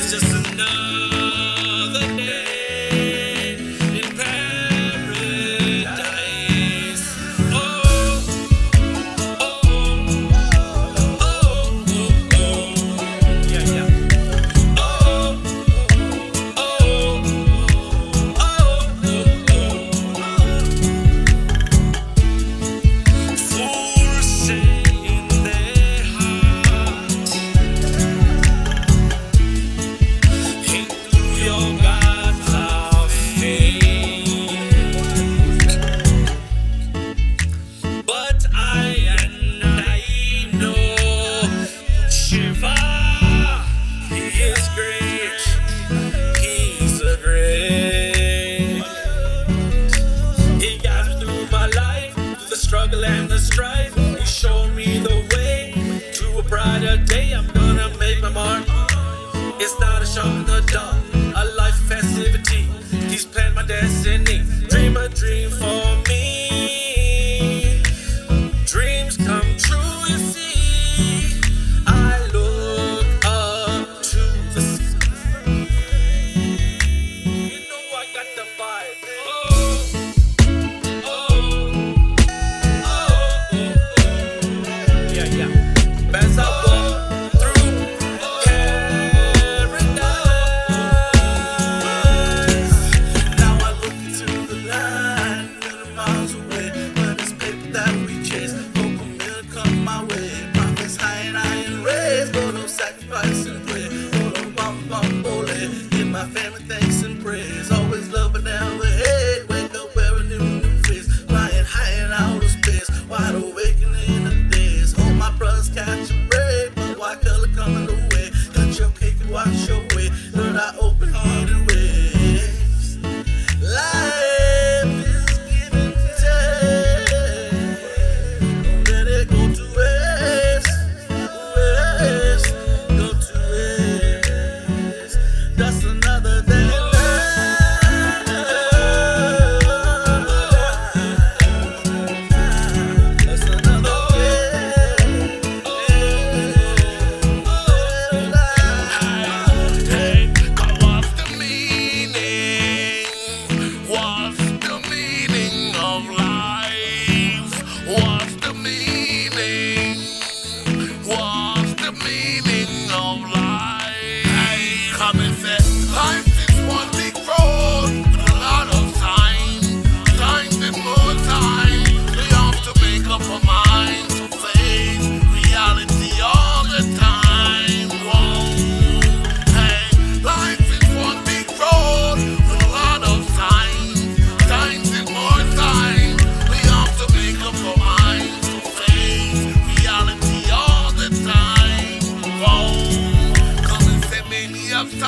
It's just another day I'm gonna make my mark. It's not a shot in the dark.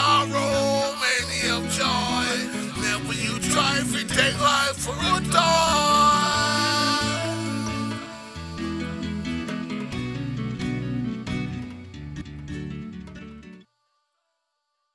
sorrow, many of joy. Then when you try, if you take life for a dog.